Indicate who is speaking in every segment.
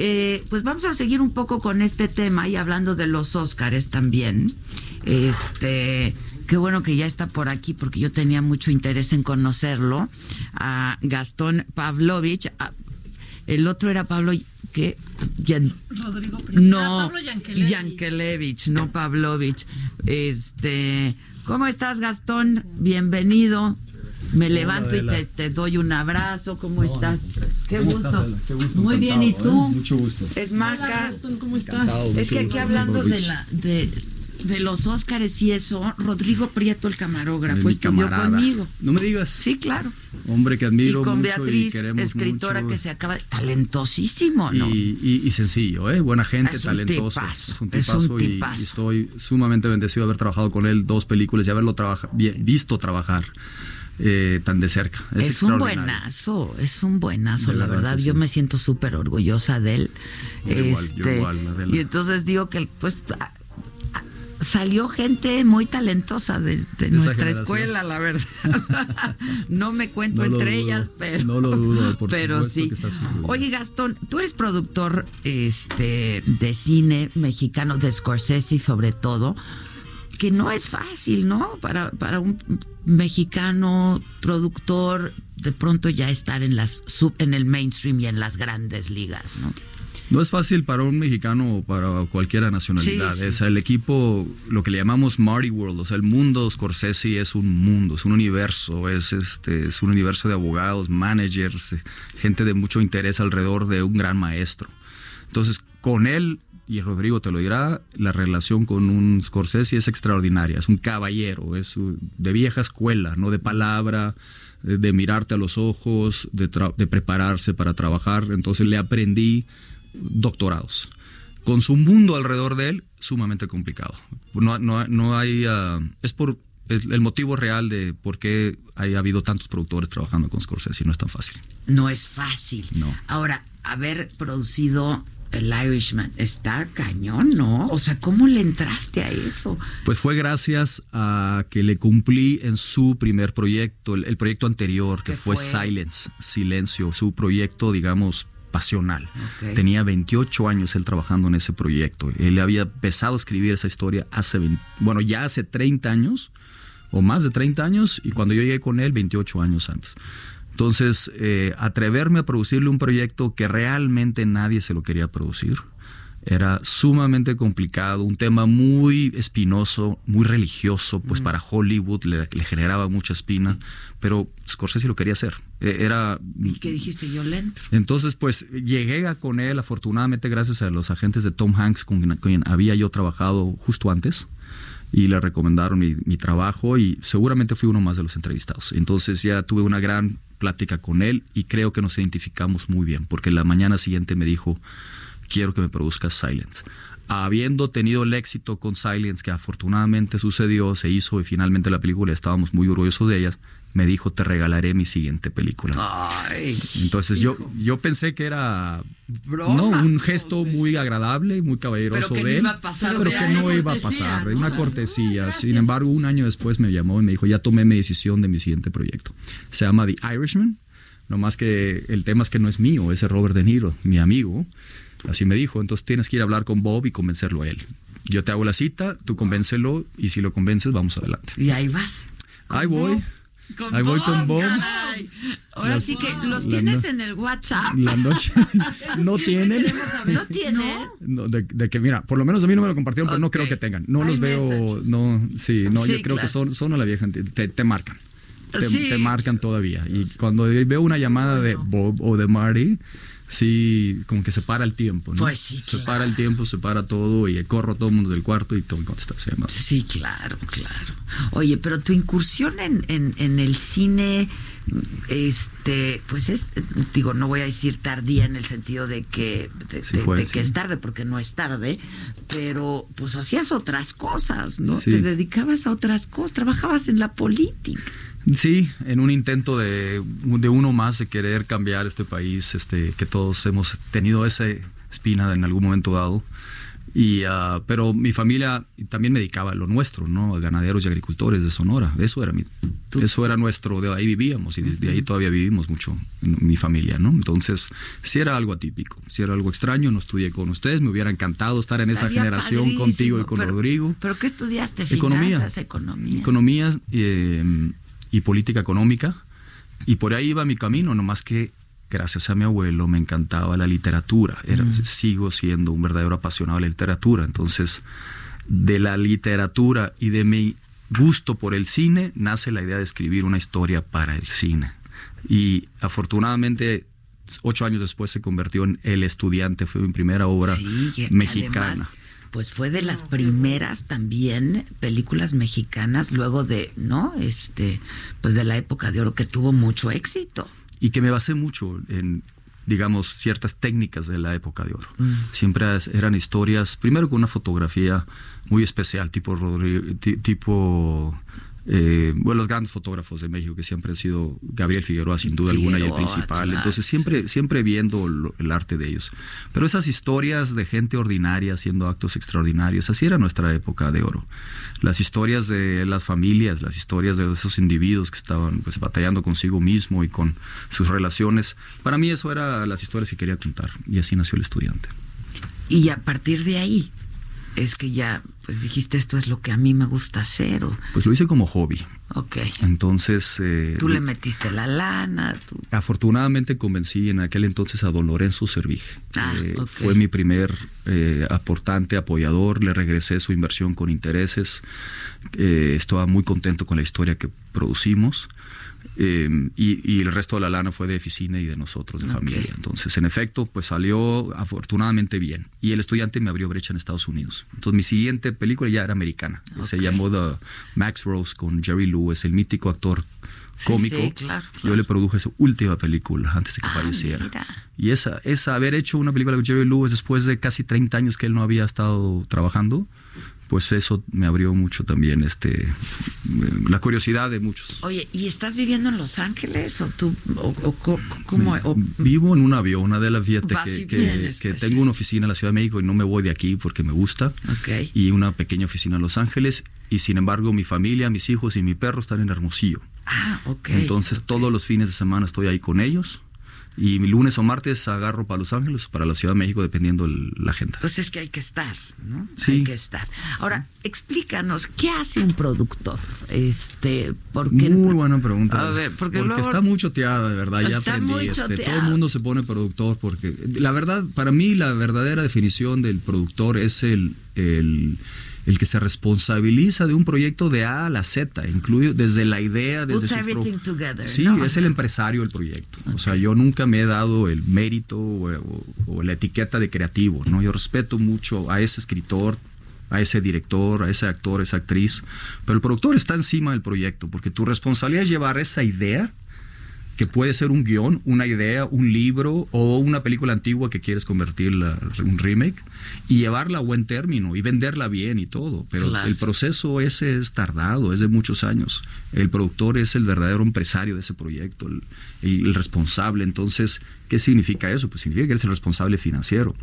Speaker 1: Eh, pues vamos a seguir un poco con este tema y hablando de los Óscares también. Este, qué bueno que ya está por aquí porque yo tenía mucho interés en conocerlo. A Gastón Pavlovich. a- el otro era Pablo que
Speaker 2: Rodrigo
Speaker 1: no
Speaker 2: Ah, Pablo Yankelevich.
Speaker 1: Yankelevich, no Pavlovich. Este, ¿cómo estás, Gastón? Bienvenido. Me levanto y te, te doy un abrazo. ¿Cómo estás? Qué
Speaker 3: ¿Cómo
Speaker 1: gusto.
Speaker 3: estás, Adela? Qué gusto,
Speaker 1: Muy bien, ¿y tú?
Speaker 3: ¿eh? Mucho gusto.
Speaker 1: Es Maca.
Speaker 2: ¿cómo estás?
Speaker 1: Es que aquí
Speaker 3: gusto,
Speaker 1: hablando de la de, de los Óscares y eso, Rodrigo Prieto, el camarógrafo, estudió
Speaker 3: camarada.
Speaker 1: conmigo.
Speaker 3: No me digas.
Speaker 1: Sí, claro.
Speaker 3: Hombre que admiro
Speaker 1: y con
Speaker 3: mucho
Speaker 1: Beatriz,
Speaker 3: y queremos
Speaker 1: escritora
Speaker 3: mucho.
Speaker 1: que se acaba de... Talentosísimo, ¿no?
Speaker 3: Y, y- y sencillo, ¿eh? Buena gente,
Speaker 1: Es tipazo,
Speaker 3: es un
Speaker 1: es un
Speaker 3: tipazo y-
Speaker 1: tipazo.
Speaker 3: y, estoy sumamente bendecido de haber trabajado con él dos películas y haberlo trabaja- visto trabajar eh, tan de cerca. Es,
Speaker 1: Es, un buenazo, es un buenazo,
Speaker 3: De
Speaker 1: la
Speaker 3: verdad
Speaker 1: Yo
Speaker 3: sí.
Speaker 1: me siento súper orgullosa de él.
Speaker 3: Igual, yo
Speaker 1: Este,
Speaker 3: igual,
Speaker 1: y entonces digo que pues salió gente muy talentosa de, nuestra
Speaker 3: generación.
Speaker 1: escuela, la verdad. no me cuento
Speaker 3: No
Speaker 1: entre
Speaker 3: dudo,
Speaker 1: ellas, pero
Speaker 3: no lo dudo, por
Speaker 1: pero
Speaker 3: supuesto
Speaker 1: sí. Oye, Gastón, tú eres productor este de cine mexicano de Scorsese sobre todo que no es fácil, ¿no? Para, para un mexicano productor de pronto ya estar en las sub, en el mainstream y en las grandes ligas, ¿no?
Speaker 3: No es fácil para un mexicano o para cualquiera nacionalidad.
Speaker 1: Sí, sí.
Speaker 3: O sea, el equipo, lo que le llamamos Marty World, o sea, el mundo Scorsese es un mundo, es un universo, es este, es un universo de abogados, managers, gente de mucho interés alrededor de un gran maestro. Entonces, con él, y Rodrigo te lo dirá, la relación con un Scorsese es extraordinaria, es un caballero, es de vieja escuela, no de palabra, de, de mirarte a los ojos, de, prepararse para trabajar. Entonces le aprendí doctorados. Con su mundo alrededor de él, sumamente complicado. No, no, no hay... ah, es por es el motivo real de por qué ha habido tantos productores trabajando con Scorsese, no es tan fácil.
Speaker 1: No es fácil.
Speaker 3: No.
Speaker 1: Ahora, haber producido El Irishman está cañón, ¿no? O sea, ¿cómo le entraste a eso?
Speaker 3: Pues fue gracias a que le cumplí en su primer proyecto, el, el proyecto anterior, que
Speaker 1: ¿Qué
Speaker 3: fue,
Speaker 1: fue?
Speaker 3: Silence, Silencio, su proyecto, digamos, pasional. Tenía 28 años él trabajando en ese proyecto. Él había empezado a escribir esa historia hace, 20 bueno, ya hace 30 años, o más de 30 años, y cuando yo llegué con él, 28 años antes. Entonces, eh, atreverme a producirle un proyecto que realmente nadie se lo quería producir, era sumamente complicado, un tema muy espinoso, muy religioso, pues para Hollywood le, le generaba mucha espina, pero Scorsese lo quería hacer. Eh, Era
Speaker 1: ¿Y qué dijiste? Yo le entro.
Speaker 3: entonces, pues llegué a- con él, afortunadamente, gracias a los agentes de Tom Hanks, con quien, con quien había yo trabajado justo antes, y le recomendaron mi, mi trabajo, y seguramente fui uno más de los entrevistados. Entonces, ya tuve una gran plática con él, y creo que nos identificamos muy bien, porque la mañana siguiente me dijo: Quiero que me produzcas Silence. Habiendo tenido el éxito con Silence, que afortunadamente sucedió, se hizo y finalmente la película estábamos muy orgullosos de ellas, me dijo: Te regalaré mi siguiente película.
Speaker 1: Ay,
Speaker 3: Entonces yo, yo pensé que era
Speaker 1: Broma,
Speaker 3: no, un
Speaker 1: no
Speaker 3: gesto
Speaker 1: sé.
Speaker 3: muy agradable, muy caballeroso
Speaker 1: Pero que no
Speaker 3: de él,
Speaker 1: iba a pasar
Speaker 3: pero que no iba a pasar,
Speaker 2: ¿no?
Speaker 3: una cortesía. Sin embargo, un año después me llamó y me dijo, ya tomé mi decisión de mi siguiente proyecto. Se llama The Irishman, no más que el tema es que no es mío, es de Robert De Niro, mi amigo. Así me dijo, entonces tienes que ir a hablar con Bob y convencerlo a él. Yo te hago la cita, tú convéncelo y si lo convences, vamos adelante.
Speaker 1: y ahí vas.
Speaker 3: Ahí voy.
Speaker 1: Con
Speaker 3: Ahí voy con Bob.
Speaker 1: caray. Ahora sí que los
Speaker 3: la
Speaker 1: tienes en el WhatsApp.
Speaker 3: La noche no tienen.
Speaker 1: ¿No tienen?
Speaker 3: No, de, de que, mira, por lo menos a mí no me lo compartieron, pero no creo que tengan. No los veo, no, sí, no,
Speaker 1: Sí,
Speaker 3: yo creo
Speaker 1: claro.
Speaker 3: que son, son a la vieja, te, te marcan. Te,
Speaker 1: Sí.
Speaker 3: te marcan todavía. Y cuando veo una llamada de Bob o de Marty, sí, como que se para el tiempo, ¿no?
Speaker 1: Pues sí,
Speaker 3: Se
Speaker 1: claro.
Speaker 3: para el tiempo, se para todo y corro a todo el mundo del cuarto y todo contesta esa llamada.
Speaker 1: Sí, claro, claro. Oye, pero tu incursión en, en, en el cine, este, pues es, digo, no voy a decir tardía en el sentido de que, de,
Speaker 3: Sí
Speaker 1: de-
Speaker 3: fue,
Speaker 1: de que es tarde, porque no es tarde, pero pues hacías otras cosas, ¿no?
Speaker 3: Sí.
Speaker 1: Te dedicabas a otras cosas, trabajabas en la política.
Speaker 3: Sí, en un intento de, de uno más de querer cambiar este país, este, que todos hemos tenido esa espina en algún momento dado. Y, ah, pero mi familia también me dedicaba a lo nuestro, ¿no? A ganaderos y agricultores de Sonora. Eso era mi, eso era nuestro, de ahí vivíamos y de, de ahí todavía vivimos mucho en mi familia, ¿no? Entonces, sí era algo atípico, sí era algo extraño. No estudié con ustedes, me hubiera encantado estar en esa generación
Speaker 1: padrísimo,
Speaker 3: contigo y con
Speaker 1: pero-
Speaker 3: Rodrigo.
Speaker 1: ¿Pero qué estudiaste?
Speaker 3: Economía.
Speaker 1: Finanzas, economía.
Speaker 3: Economía eh, y política económica. Y por ahí iba mi camino, nomás que gracias a mi abuelo me encantaba la literatura. Era, Sigo siendo un verdadero apasionado de la literatura. Entonces, de la literatura y de mi gusto por el cine, nace la idea de escribir una historia para el cine. Y afortunadamente, ocho años después se convirtió en El Estudiante, fue mi primera obra
Speaker 1: Sí,
Speaker 3: mexicana.
Speaker 1: además, pues fue de las primeras también películas mexicanas luego de, ¿no? Este, pues de la época de oro que tuvo mucho éxito.
Speaker 3: y que me basé mucho en digamos ciertas técnicas de la época de oro. Siempre es- eran historias, primero con una fotografía muy especial, tipo Rodri- ti- tipo eh, bueno, los grandes fotógrafos de México que siempre han sido Gabriel Figueroa sin duda alguna y el principal.
Speaker 1: claro.
Speaker 3: Entonces siempre siempre viendo lo- el arte de ellos. Pero esas historias de gente ordinaria haciendo actos extraordinarios, así era nuestra época de oro. Las historias de las familias, las historias de esos individuos que estaban pues batallando consigo mismo y con sus relaciones. Para mí eso era las historias que quería contar y así nació el estudiante.
Speaker 1: Y a partir de ahí es que ya pues dijiste esto es lo que a mí me gusta hacer o
Speaker 3: Pues lo hice como hobby.
Speaker 1: ok.
Speaker 3: Entonces eh,
Speaker 1: Tú le metiste la lana, tú-
Speaker 3: Afortunadamente convencí en aquel entonces a don Lorenzo Servige.
Speaker 1: Ah,
Speaker 3: Eh. Fue mi primer eh, aportante, apoyador. Le regresé su inversión con intereses. Eh, estaba muy contento con la historia que producimos. Eh, y, y el resto de la lana fue de oficina y de nosotros, de familia. Entonces, en efecto, pues salió afortunadamente bien. Y el estudiante me abrió brecha en Estados Unidos. Entonces, mi siguiente película ya era americana. Se llamó The Max Rose con Jerry Lewis, el mítico actor cómico.
Speaker 1: sí, claro,
Speaker 3: Yo le produje su última película antes de que
Speaker 1: Ah,
Speaker 3: falleciera.
Speaker 1: mira.
Speaker 3: Y esa, esa, haber hecho una película con Jerry Lewis después de casi 30 años que él no había estado trabajando, pues eso me abrió mucho también este la curiosidad de muchos.
Speaker 1: Oye, ¿y estás viviendo en Los Ángeles o tú o, cómo
Speaker 3: Vivo en un avión, una de las fíjate que, que- que
Speaker 1: pues.
Speaker 3: tengo una oficina en la Ciudad de México y no me voy de aquí porque me gusta.
Speaker 1: Ok.
Speaker 3: Y una pequeña oficina en Los Ángeles. Y sin embargo, mi familia, mis hijos y mi perro están en Hermosillo.
Speaker 1: Ah, ok.
Speaker 3: Entonces todos los fines de semana estoy ahí con ellos. Y mi lunes o martes agarro para Los Ángeles o para la Ciudad de México, dependiendo el- la agenda.
Speaker 1: Pues es que hay que estar, ¿no?
Speaker 3: Sí.
Speaker 1: Hay que estar. Ahora, explícanos, ¿qué hace un productor? Este, porque
Speaker 3: Muy buena pregunta.
Speaker 1: A ver, porque, luego
Speaker 3: está muy choteada, de verdad. Ya aprendí.
Speaker 1: muy
Speaker 3: este, todo el mundo se pone productor porque la verdad, para mí, la verdadera definición del productor es el, el, el que se responsabiliza de un proyecto de A a la Z, incluye desde la idea, desde
Speaker 1: Puts
Speaker 3: su pro-
Speaker 1: together,
Speaker 3: Sí,
Speaker 1: ¿no?
Speaker 3: es el empresario del proyecto. O sea, yo nunca me he dado el mérito o, o- o la etiqueta de creativo, ¿no? Yo respeto mucho a ese escritor, a ese director, a ese actor, a esa actriz, pero el productor está encima del proyecto, porque tu responsabilidad es llevar esa idea que puede ser un guion, una idea, un libro o una película antigua que quieres convertirla en un remake y llevarla a buen término y venderla bien y todo. Pero
Speaker 1: Claro.
Speaker 3: el proceso ese es tardado, es de muchos años. El productor es el verdadero empresario de ese proyecto, el, el- el responsable. Entonces, ¿qué significa eso? Pues significa que eres el responsable financiero,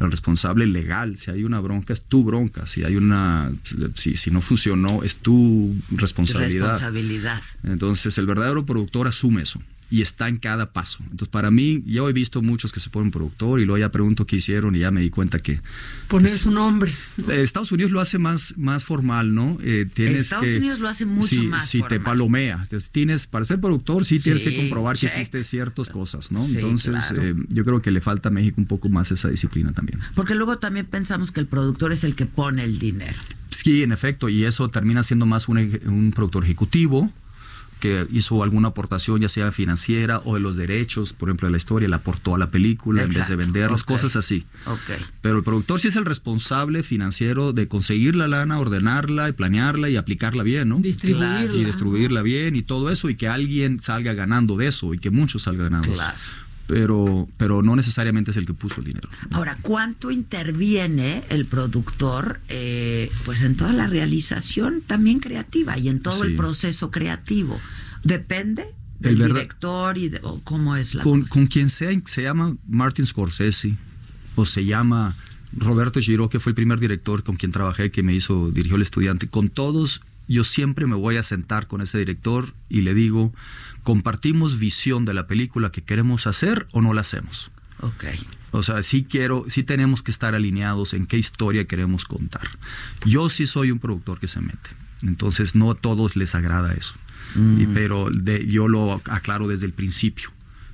Speaker 3: el responsable legal. Si hay una bronca, es tu bronca. Si hay una, si, si no funcionó, es tu responsabilidad.
Speaker 1: responsabilidad.
Speaker 3: Entonces, el verdadero productor asume eso y está en cada paso. Entonces, para mí, yo he visto muchos que se ponen productor y luego ya pregunto qué hicieron y ya me di cuenta que
Speaker 2: Poner su nombre.
Speaker 3: eh, Estados Unidos lo hace más, más formal, ¿no? Eh, tienes
Speaker 1: Estados
Speaker 3: que-
Speaker 1: Unidos lo hace mucho
Speaker 3: sí,
Speaker 1: más
Speaker 3: Sí, te palomea. Tienes, para ser productor, sí tienes
Speaker 1: Sí,
Speaker 3: que comprobar que hiciste ciertas cosas, ¿no?
Speaker 1: Sí,
Speaker 3: Entonces,
Speaker 1: claro.
Speaker 3: eh, yo creo que le falta a México un poco más esa disciplina también.
Speaker 1: Porque luego también pensamos que el productor es el que pone el dinero.
Speaker 3: Sí, en efecto, y eso termina siendo más un, un productor ejecutivo, que hizo alguna aportación, ya sea financiera o de los derechos, por ejemplo, de la historia, le aportó a la película en vez de
Speaker 1: Exacto.
Speaker 3: venderlas,
Speaker 1: Ok.
Speaker 3: cosas así.
Speaker 1: Ok.
Speaker 3: Pero el productor sí es el responsable financiero de conseguir la lana, ordenarla y planearla y aplicarla bien, ¿no?
Speaker 2: Distribuirla.
Speaker 3: Y distribuirla bien y todo eso y que alguien salga ganando de eso y que muchos salgan ganando.
Speaker 1: Claro.
Speaker 3: Pero, pero no necesariamente es el que puso el dinero.
Speaker 1: Ahora, ¿cuánto interviene el productor eh, pues en toda la realización también creativa y en todo el proceso creativo? ¿Depende del
Speaker 3: El
Speaker 1: director y de, cómo es la
Speaker 3: Con,
Speaker 1: cosa?
Speaker 3: con quien sea, se llama Martin Scorsese o se llama Roberto Giro, que fue el primer director con quien trabajé, que me hizo, dirigió el estudiante. Con todos, yo siempre me voy a sentar con ese director y le digo, ¿compartimos visión de la película que queremos hacer o no la hacemos?
Speaker 1: Ok.
Speaker 3: O sea, sí quiero, sí tenemos que estar alineados en qué historia queremos contar. Yo sí soy un productor que se mete. Entonces no a todos les agrada eso. Y- pero de- yo lo aclaro desde el principio.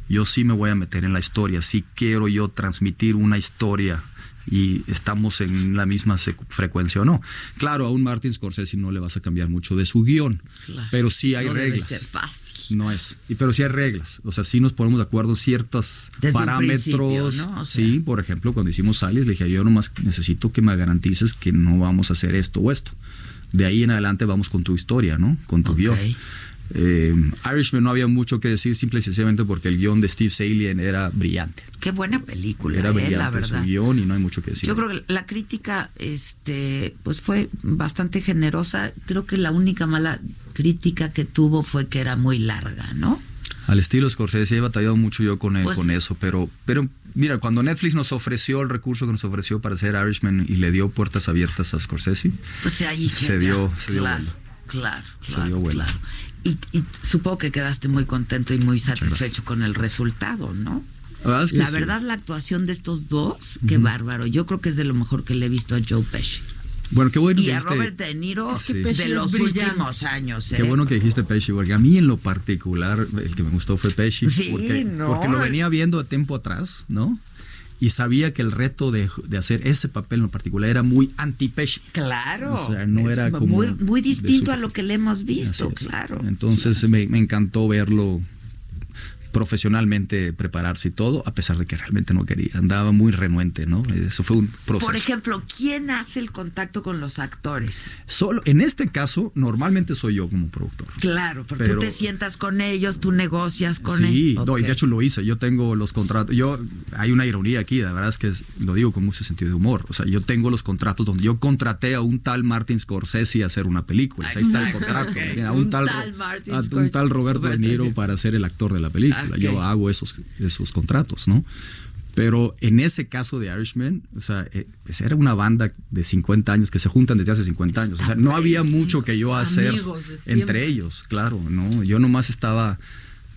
Speaker 3: Yo sí me voy a meter en la historia. Sí quiero yo transmitir una historia y estamos en la misma frecuencia o no. Claro, a un Martin Scorsese no le vas a cambiar mucho de su guion,
Speaker 1: Claro.
Speaker 3: pero sí hay
Speaker 1: no debe
Speaker 3: reglas.
Speaker 1: ser fácil.
Speaker 3: No es. Y, pero sí hay reglas. O sea, sí nos ponemos de acuerdo en ciertos
Speaker 1: Desde
Speaker 3: parámetros.
Speaker 1: ¿no? O sea.
Speaker 3: Sí, por ejemplo, cuando hicimos Alice, le dije, yo nomás necesito que me garantices que no vamos a hacer esto o esto. De ahí en adelante vamos con tu historia, ¿no? Con tu
Speaker 1: Ok.
Speaker 3: guion. Eh, Irishman no había mucho que decir, simple y sencillamente porque el guion de Steve Salien era brillante.
Speaker 1: Qué buena película,
Speaker 3: Era
Speaker 1: eh,
Speaker 3: brillante
Speaker 1: la
Speaker 3: su
Speaker 1: verdad.
Speaker 3: guion y no hay mucho que decir.
Speaker 1: Yo creo que la crítica, este, pues fue bastante generosa. Creo que la única mala crítica que tuvo fue que era muy larga, ¿no?
Speaker 3: Al estilo Scorsese he batallado mucho yo con, él,
Speaker 1: Pues-
Speaker 3: con eso, pero, pero mira, cuando Netflix nos ofreció el recurso que nos ofreció para hacer Irishman y le dio puertas abiertas a Scorsese,
Speaker 1: Pues ahí
Speaker 3: Se dio- se dio
Speaker 1: claro,
Speaker 3: vuelo.
Speaker 1: claro,
Speaker 3: Se
Speaker 1: claro,
Speaker 3: dio
Speaker 1: claro. Y, y supongo que quedaste muy contento y muy satisfecho con el resultado, ¿no?
Speaker 3: La verdad es que
Speaker 1: La
Speaker 3: sí.
Speaker 1: verdad, la actuación de estos dos, qué bárbaro. Yo creo que es de lo mejor que le he visto a Joe Pesci.
Speaker 3: Bueno, qué bueno
Speaker 1: Y
Speaker 3: que
Speaker 1: a
Speaker 3: dijiste-
Speaker 1: Robert De Niro
Speaker 3: Sí.
Speaker 1: De los últimos años. ¿eh?
Speaker 3: Qué bueno que dijiste Pesci, porque a mí en lo particular el que me gustó fue Pesci.
Speaker 1: Sí,
Speaker 3: porque,
Speaker 1: no.
Speaker 3: porque lo venía viendo de tiempo atrás, ¿no? Y sabía que el reto de, de hacer ese papel en particular era muy anti-Pesci.
Speaker 1: Claro.
Speaker 3: O sea, no era como
Speaker 1: Muy, muy distinto
Speaker 3: su-
Speaker 1: a lo que le hemos visto, claro.
Speaker 3: Entonces me, me encantó verlo profesionalmente prepararse y todo, a pesar de que realmente no quería. Andaba muy renuente, ¿no? Eso fue un proceso.
Speaker 1: Por ejemplo, ¿quién hace el contacto con los actores?
Speaker 3: Solo, en este caso, normalmente soy yo como productor.
Speaker 1: Claro, porque
Speaker 3: Pero-
Speaker 1: tú te sientas con ellos, tú negocias con
Speaker 3: sí,
Speaker 1: ellos.
Speaker 3: no, y de hecho lo hice. Yo tengo los contratos. Yo hay una ironía aquí, la verdad es que es- lo digo con mucho sentido de humor. O sea, yo tengo los contratos donde yo contraté a un tal Martin Scorsese a hacer una película. Ahí está el contrato. A un,
Speaker 1: Un
Speaker 3: tal,
Speaker 1: tal
Speaker 3: a un tal Roberto De Niro
Speaker 1: Roberto.
Speaker 3: para ser el actor de la película.
Speaker 1: Ok.
Speaker 3: Yo hago esos esos contratos, ¿no? Pero en ese caso de Irishman, o sea, eh, pues era una banda de 50 años que se juntan desde hace 50 años. O sea, no había mucho que yo hacer entre ellos, claro, ¿no? Yo nomás estaba,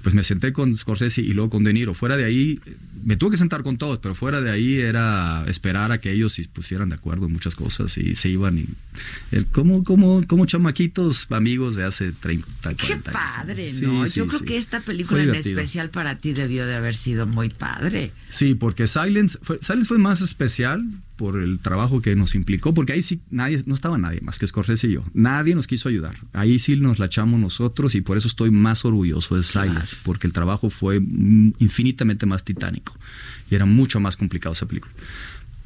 Speaker 3: pues me senté con Scorsese y luego con De Niro. Fuera de ahí, me tuve que sentar con todos, pero fuera de ahí era esperar a que ellos se pusieran de acuerdo en muchas cosas y se iban y... El, como, como, como chamaquitos amigos de hace 30, 40
Speaker 1: Qué
Speaker 3: años.
Speaker 1: padre, ¿no?
Speaker 3: sí,
Speaker 1: Yo creo
Speaker 3: sí.
Speaker 1: que esta película en especial para ti debió de haber sido muy padre.
Speaker 3: Sí, porque Silence fue, Silence fue más especial por el trabajo que nos implicó, porque ahí sí nadie, no estaba nadie más que Scorsese y yo. Nadie nos quiso ayudar. Ahí sí nos la echamos nosotros y por eso estoy más orgulloso de
Speaker 1: Claro.
Speaker 3: Silence, porque el trabajo fue infinitamente más titánico y era mucho más complicado esa película.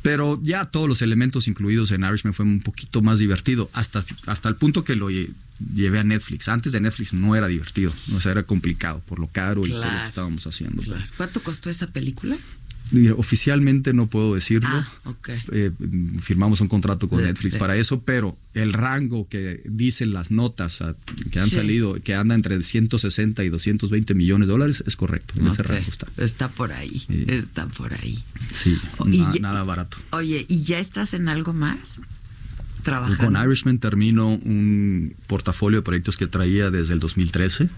Speaker 3: Pero ya todos los elementos incluidos en Irishman fue un poquito más divertido, hasta, hasta el punto que lo lle- llevé a Netflix. Antes de Netflix no era divertido, o sea, era complicado por lo caro y todo lo
Speaker 1: Claro.
Speaker 3: que estábamos haciendo.
Speaker 1: ¿Cuánto costó esa película?
Speaker 3: Mira, oficialmente no puedo decirlo.
Speaker 1: Ah.
Speaker 3: Eh, firmamos un contrato con
Speaker 1: De-
Speaker 3: Netflix
Speaker 1: de-
Speaker 3: para eso, pero el rango que dicen las notas ah, que han
Speaker 1: Sí.
Speaker 3: salido, que anda entre 160 y 220 millones de dólares, es correcto. En ese
Speaker 1: Ok.
Speaker 3: rango está.
Speaker 1: Está por ahí,
Speaker 3: Sí.
Speaker 1: está por ahí.
Speaker 3: Sí,
Speaker 1: Y
Speaker 3: na-
Speaker 1: ya-
Speaker 3: nada barato.
Speaker 1: Oye, ¿y ya estás en algo más? Trabajando.
Speaker 3: Con Irishman termino un portafolio de proyectos que traía desde el 2013,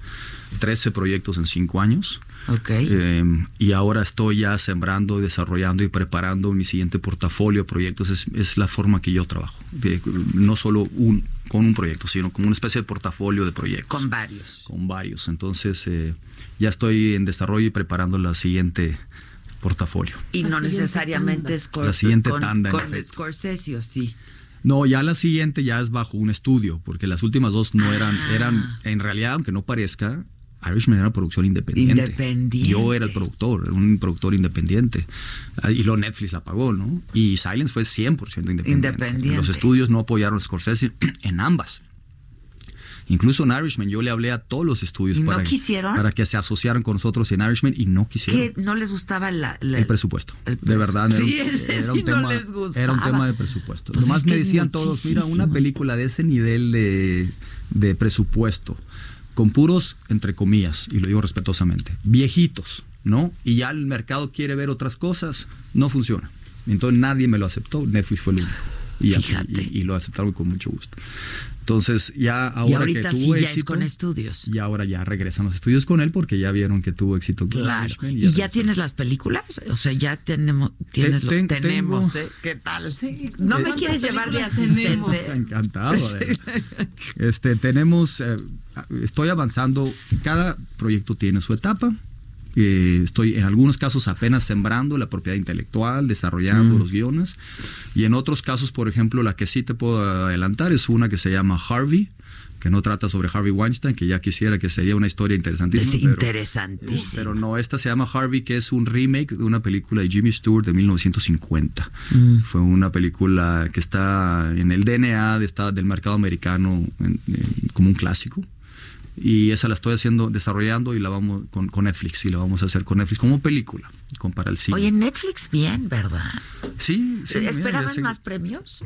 Speaker 3: 13 proyectos en 5 años.
Speaker 1: Ok.
Speaker 3: Eh, y ahora estoy ya sembrando, desarrollando y preparando mi siguiente portafolio de proyectos. Es, es la forma que yo trabajo. De- no solo un, con un proyecto, sino como una especie de portafolio de proyectos.
Speaker 1: Con varios.
Speaker 3: Con varios. Entonces, eh, ya estoy en desarrollo y preparando la siguiente portafolio.
Speaker 1: Y
Speaker 2: La
Speaker 1: no necesariamente
Speaker 2: tanda.
Speaker 1: es con,
Speaker 3: La siguiente
Speaker 1: con,
Speaker 3: tanda, en
Speaker 1: con
Speaker 3: efecto.
Speaker 1: Scorsese, ¿o sí.
Speaker 3: No, ya la siguiente ya es bajo un estudio, porque las últimas dos no eran,
Speaker 1: Ah.
Speaker 3: eran, en realidad, aunque no parezca, Irishman era producción independiente.
Speaker 1: Independiente.
Speaker 3: Yo era el productor, era un productor independiente. Ah, Y luego Netflix la pagó, ¿no? Y Silence fue 100% independiente.
Speaker 1: Independiente.
Speaker 3: Los estudios no apoyaron a Scorsese en ambas. Incluso en Irishman yo le hablé a todos los estudios
Speaker 1: ¿No
Speaker 3: para,
Speaker 1: quisieron?
Speaker 3: para que se asociaran con nosotros en Irishman y no quisieron.
Speaker 1: ¿Qué? ¿No les gustaba la, la-
Speaker 3: El presupuesto.
Speaker 1: el
Speaker 3: de verdad. era un-
Speaker 1: Sí, ese
Speaker 3: era
Speaker 1: sí
Speaker 3: un
Speaker 1: no
Speaker 3: tema,
Speaker 1: les gustaba.
Speaker 3: Era un tema de presupuesto.
Speaker 1: Pues
Speaker 3: Nomás me decían todos, mira, una película de ese nivel de, de presupuesto, con puros, entre comillas, y lo digo respetuosamente, viejitos, ¿no? Y ya el mercado quiere ver otras cosas, no funciona. Entonces nadie me lo aceptó, Netflix fue el único. Y, ya-
Speaker 1: Fíjate.
Speaker 3: y- y lo aceptaron con mucho gusto. Entonces, ya ahora
Speaker 1: y ahorita
Speaker 3: que
Speaker 1: sí ya es con estudios.
Speaker 3: y ahora ya regresan los estudios con él porque ya vieron que tuvo éxito con
Speaker 1: Claro. ¿Y ya
Speaker 3: regresaron.
Speaker 1: tienes las películas? O sea, ya tenemos. Tienes lo-
Speaker 3: ten-
Speaker 1: tenemos.
Speaker 3: tengo-
Speaker 1: ¿eh? ¿Qué tal? ¿No me
Speaker 2: ¿Cuántas
Speaker 1: quieres llevar de asistente?
Speaker 3: Encantado. Este, tenemos, eh, estoy avanzando, cada proyecto tiene su etapa. Eh, estoy en algunos casos apenas sembrando la propiedad intelectual, desarrollando los guiones. Y en otros casos, por ejemplo, la que sí te puedo adelantar es una que se llama Harvey, que no trata sobre Harvey Weinstein, que ya quisiera que sería una historia interesantísima.
Speaker 1: Es
Speaker 3: pero-
Speaker 1: interesantísimo.
Speaker 3: pero no, esta se llama Harvey, que es un remake de una película de Jimmy Stewart de 1950.
Speaker 1: Mm.
Speaker 3: Fue una película que está en el DNA de esta- del mercado americano en- en- como un clásico. Y esa la estoy haciendo, desarrollando y la vamos con, con Netflix. Y la vamos a hacer con Netflix como película, con para el cine.
Speaker 1: Oye, Netflix bien, ¿verdad?
Speaker 3: sí, sí. mira,
Speaker 1: ¿Esperaban
Speaker 3: sé-
Speaker 1: más premios?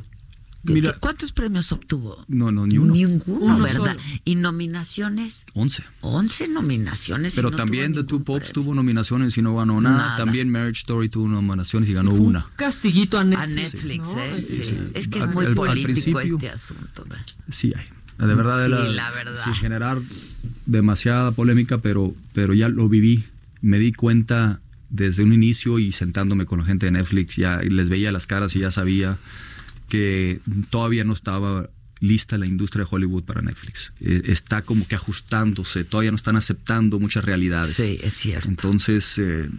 Speaker 3: Mira-
Speaker 1: ¿Cuántos premios obtuvo?
Speaker 3: No, no, ni uno.
Speaker 1: Ninguno,
Speaker 2: Uno
Speaker 1: ¿verdad?
Speaker 2: solo.
Speaker 1: ¿Y nominaciones?
Speaker 3: 11.
Speaker 1: 11 nominaciones. y
Speaker 3: Pero
Speaker 1: no
Speaker 3: también
Speaker 1: tuvo
Speaker 3: The Two
Speaker 1: premio.
Speaker 3: tuvo nominaciones y no ganó nada.
Speaker 1: Nada.
Speaker 3: También Marriage Story tuvo nominaciones y ganó
Speaker 2: Fue un
Speaker 3: una.
Speaker 2: castiguito a Netflix.
Speaker 1: A Netflix,
Speaker 2: ¿no?
Speaker 1: ¿eh? Sí.
Speaker 2: Sí.
Speaker 1: Es que es
Speaker 3: Al-
Speaker 1: muy
Speaker 3: al- al
Speaker 1: político
Speaker 3: principio-
Speaker 1: este asunto. ¿verdad?
Speaker 3: Sí hay. De verdad,
Speaker 1: Sí,
Speaker 3: era-
Speaker 1: la verdad.
Speaker 3: sin generar demasiada polémica, pero, pero ya lo viví. Me di cuenta desde un inicio y sentándome con la gente de Netflix, ya les veía las caras y ya sabía que todavía no estaba lista la industria de Hollywood para Netflix. Eh, está como que ajustándose, todavía no están aceptando muchas realidades.
Speaker 1: Sí, es cierto.
Speaker 3: Entonces, eh,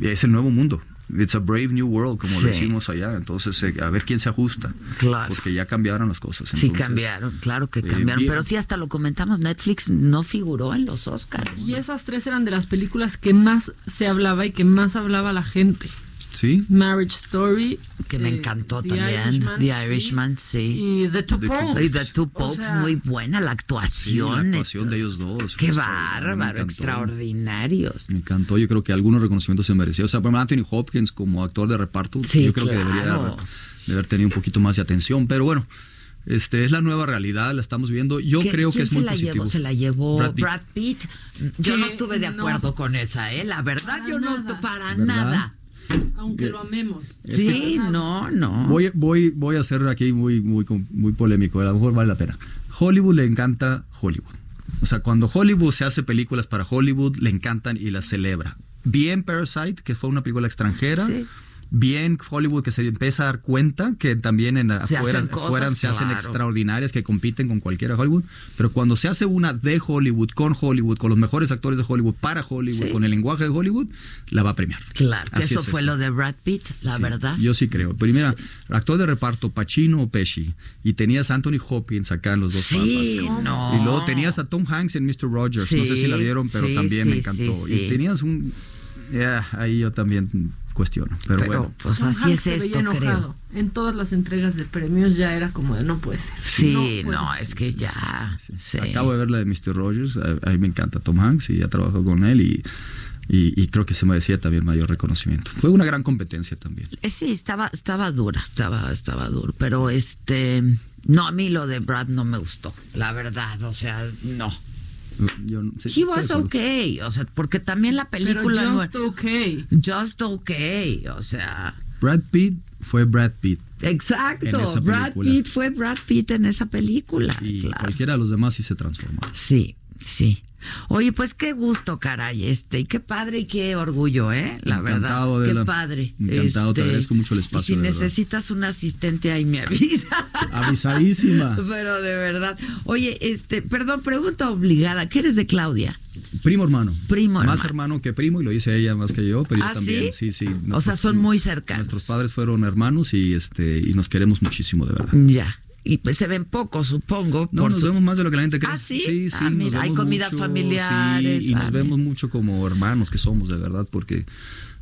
Speaker 3: es el nuevo mundo. It's a brave new world, como lo
Speaker 1: Sí.
Speaker 3: decimos allá. Entonces, eh, a ver quién se ajusta.
Speaker 1: Claro.
Speaker 3: Porque ya cambiaron las cosas.
Speaker 1: Sí,
Speaker 3: Entonces,
Speaker 1: cambiaron, claro que
Speaker 3: eh,
Speaker 1: cambiaron.
Speaker 3: bien.
Speaker 1: Pero sí, hasta lo comentamos, Netflix no figuró en los Oscars.
Speaker 2: Y esas tres eran de las películas que más se hablaba y que más hablaba la gente.
Speaker 3: Sí.
Speaker 2: Marriage Story.
Speaker 1: Que me
Speaker 2: eh,
Speaker 1: encantó
Speaker 2: The
Speaker 1: también.
Speaker 2: Irishman,
Speaker 1: The
Speaker 2: sí.
Speaker 1: Irishman, sí.
Speaker 2: Y The Two Popes.
Speaker 1: Y The Two
Speaker 2: O
Speaker 1: Popes,
Speaker 2: sea,
Speaker 1: muy buena la
Speaker 3: Sí,
Speaker 1: actuación.
Speaker 3: la actuación de ellos dos.
Speaker 1: Qué bárbaro, extraordinarios.
Speaker 3: Me encantó. Yo creo que algunos reconocimientos se merecía. O sea, por ejemplo, Anthony Hopkins como actor de reparto,
Speaker 1: Sí,
Speaker 3: yo creo que debería haber, de haber tenido un poquito más de atención. Pero bueno, este es la nueva realidad, la estamos viendo. Yo
Speaker 1: ¿Qué-
Speaker 3: creo que es muy
Speaker 1: se la
Speaker 3: positivo.
Speaker 1: Llevó? Se la llevó
Speaker 3: Brad
Speaker 1: Brad
Speaker 3: Pitt.
Speaker 1: Yo no estuve de
Speaker 2: no.
Speaker 1: acuerdo con esa, ¿eh? La verdad,
Speaker 2: Para
Speaker 1: yo no para
Speaker 3: ¿Verdad?
Speaker 1: nada.
Speaker 2: Aunque lo amemos.
Speaker 1: Sí, no, no.
Speaker 3: Voy, voy, voy a ser aquí muy, muy, muy polémico, a lo mejor vale la pena. Hollywood le encanta Hollywood. O sea, cuando Hollywood se hace películas para Hollywood, le encantan y las celebra. Bien Parasite, que fue una película extranjera.
Speaker 1: Sí.
Speaker 3: Bien Hollywood, que se empieza a dar cuenta que también en
Speaker 1: Se
Speaker 3: afuera,
Speaker 1: hacen cosas,
Speaker 3: afuera se hacen extraordinarias que compiten con cualquiera de Hollywood. Pero cuando se hace una de Hollywood, con Hollywood, con los mejores actores de Hollywood, para Hollywood,
Speaker 1: Sí.
Speaker 3: con el lenguaje de Hollywood, la va a premiar.
Speaker 1: Claro, que eso
Speaker 3: es
Speaker 1: fue
Speaker 3: esto.
Speaker 1: lo de Brad Pitt, la
Speaker 3: Sí,
Speaker 1: verdad.
Speaker 3: Yo sí creo. Primera, actor de reparto, Pacino o Pesci. Y tenías a Anthony Hopkins acá en los dos
Speaker 1: Sí,
Speaker 3: papas.
Speaker 1: no.
Speaker 3: Y luego tenías a Tom Hanks en Mr. Rogers. no sé si la vieron, pero también me encantó. Y tenías un. ya, ahí yo también cuestiono. Pero,
Speaker 1: Pero
Speaker 3: bueno.
Speaker 1: pues
Speaker 2: Tom
Speaker 1: así
Speaker 2: Hanks
Speaker 1: es
Speaker 2: se
Speaker 1: esto,
Speaker 2: enojado.
Speaker 1: creo.
Speaker 2: En todas las entregas de premios ya era como de no puede ser.
Speaker 1: Sí, no,
Speaker 2: ser.
Speaker 1: es que ya. sí.
Speaker 3: Acabo de ver la de Mr. Rogers. A, a mí me encanta Tom Hanks y ya trabajado con él. Y, y, y creo que se merecía también mayor reconocimiento. Fue una gran competencia también.
Speaker 1: Eh, Sí, estaba, estaba dura, estaba, estaba duro, pero este, no, a mí lo de Brad no me gustó, la verdad, o sea, no.
Speaker 3: Yo, no- sí,
Speaker 1: He was okay, o sea, porque también la
Speaker 2: Pero
Speaker 1: película no-
Speaker 2: just okay.
Speaker 1: just okay, o sea,
Speaker 3: Brad Pitt fue Brad Pitt.
Speaker 1: exacto,
Speaker 3: En esa
Speaker 1: Brad. Pitt fue Brad Pitt en esa película,
Speaker 3: Y
Speaker 1: claro.
Speaker 3: cualquiera de los demás sí se transformó.
Speaker 1: Sí, sí. Oye, pues qué gusto, caray, este, y qué padre y qué orgullo, ¿eh? La
Speaker 3: Encantado,
Speaker 1: verdad, qué padre.
Speaker 3: Encantado, te
Speaker 1: Este,
Speaker 3: agradezco mucho el espacio,
Speaker 1: y Si necesitas un asistente ahí me avisa.
Speaker 3: Avisadísima.
Speaker 1: Pero de verdad. Oye, este, perdón, pregunta obligada. ¿Qué eres de Claudia?
Speaker 3: Primo hermano.
Speaker 1: Primo
Speaker 3: Más
Speaker 1: hermano.
Speaker 3: hermano que primo, y lo dice ella más que yo, pero yo
Speaker 1: ¿Ah,
Speaker 3: también.
Speaker 1: sí?
Speaker 3: Sí, sí.
Speaker 1: O sea, son muy cercanos.
Speaker 3: Nuestros padres fueron hermanos y este y nos queremos muchísimo, de verdad.
Speaker 1: Ya. Y pues se ven poco, supongo.
Speaker 3: No,
Speaker 1: por
Speaker 3: nos
Speaker 1: su-
Speaker 3: vemos más de lo que la gente cree.
Speaker 1: ¿Ah, sí?
Speaker 3: Sí, sí.
Speaker 1: Ah, mira, hay
Speaker 3: vemos
Speaker 1: comidas
Speaker 3: mucho,
Speaker 1: familiares,
Speaker 3: Sí, y
Speaker 1: ah,
Speaker 3: nos vemos mucho como hermanos que somos, de verdad, porque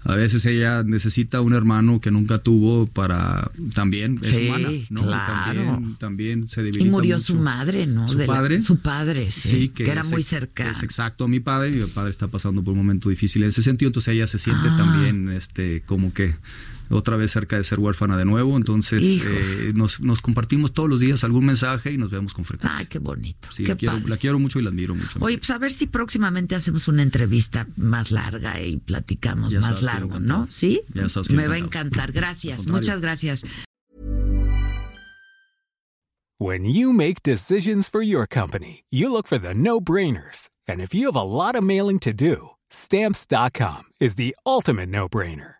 Speaker 3: a veces ella necesita un hermano que nunca tuvo para también es
Speaker 1: Sí,
Speaker 3: humana, ¿no? Y
Speaker 1: claro.
Speaker 3: También, también se
Speaker 1: Y
Speaker 3: debilita
Speaker 1: murió
Speaker 3: mucho.
Speaker 1: su madre, ¿no?
Speaker 3: Su
Speaker 1: De la-
Speaker 3: padre.
Speaker 1: su padre, sí. que, era muy cercano.
Speaker 3: Es exacto a mi padre. Mi padre está pasando por un momento difícil en ese sentido, entonces ella se siente
Speaker 1: Ah.
Speaker 3: también, este, como que otra vez cerca de ser huérfana de nuevo. Entonces eh, nos, nos compartimos todos los días algún mensaje y nos vemos con frecuencia.
Speaker 1: Ay, qué bonito.
Speaker 3: Sí,
Speaker 1: qué
Speaker 3: la quiero, la quiero mucho y la admiro mucho.
Speaker 1: Oye, pues a ver si próximamente hacemos una entrevista más larga y platicamos
Speaker 3: Ya
Speaker 1: más
Speaker 3: sabes
Speaker 1: largo. ¿no? ¿Sí?
Speaker 3: Ya sabes que
Speaker 1: Me va a encantar. Gracias, muchas gracias.
Speaker 4: When you make decisions for your company, you look for the no-brainers. And if you have a lot of mailing to do, stamps.com is the ultimate no-brainer.